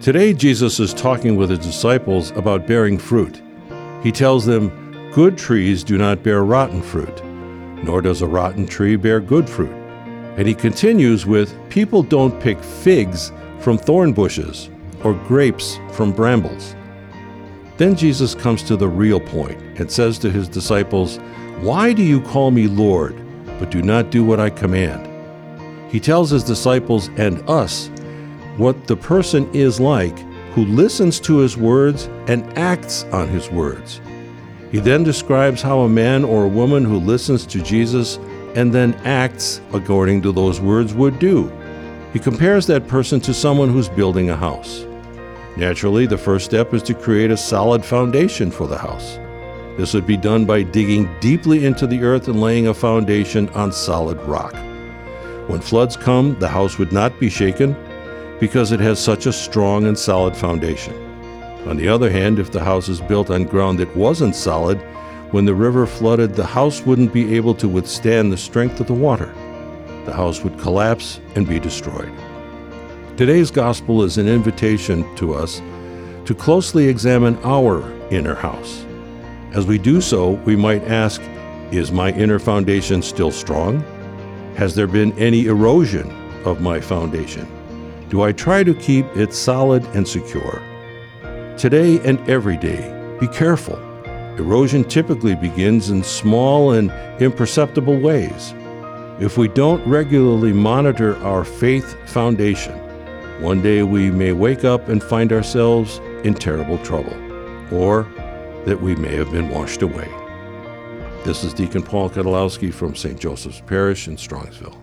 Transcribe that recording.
Today, Jesus is talking with his disciples about bearing fruit. He tells them, Good trees do not bear rotten fruit, nor does a rotten tree bear good fruit. And he continues with, People don't pick figs from thorn bushes or grapes from brambles. Then Jesus comes to the real point and says to his disciples, Why do you call me Lord, but do not do what I command? He tells his disciples and us what the person is like who listens to his words and acts on his words. He then describes how a man or a woman who listens to Jesus and then acts according to those words would do. He compares that person to someone who's building a house. Naturally, the first step is to create a solid foundation for the house. This would be done by digging deeply into the earth and laying a foundation on solid rock. When floods come, the house would not be shaken because it has such a strong and solid foundation. On the other hand, if the house is built on ground that wasn't solid, when the river flooded, the house wouldn't be able to withstand the strength of the water. The house would collapse and be destroyed. Today's gospel is an invitation to us to closely examine our inner house. As we do so, we might ask Is my inner foundation still strong? Has there been any erosion of my foundation? Do I try to keep it solid and secure? Today and every day, be careful. Erosion typically begins in small and imperceptible ways. If we don't regularly monitor our faith foundation, one day we may wake up and find ourselves in terrible trouble, or that we may have been washed away. This is Deacon Paul Kutolowski from St. Joseph's Parish in Strongsville.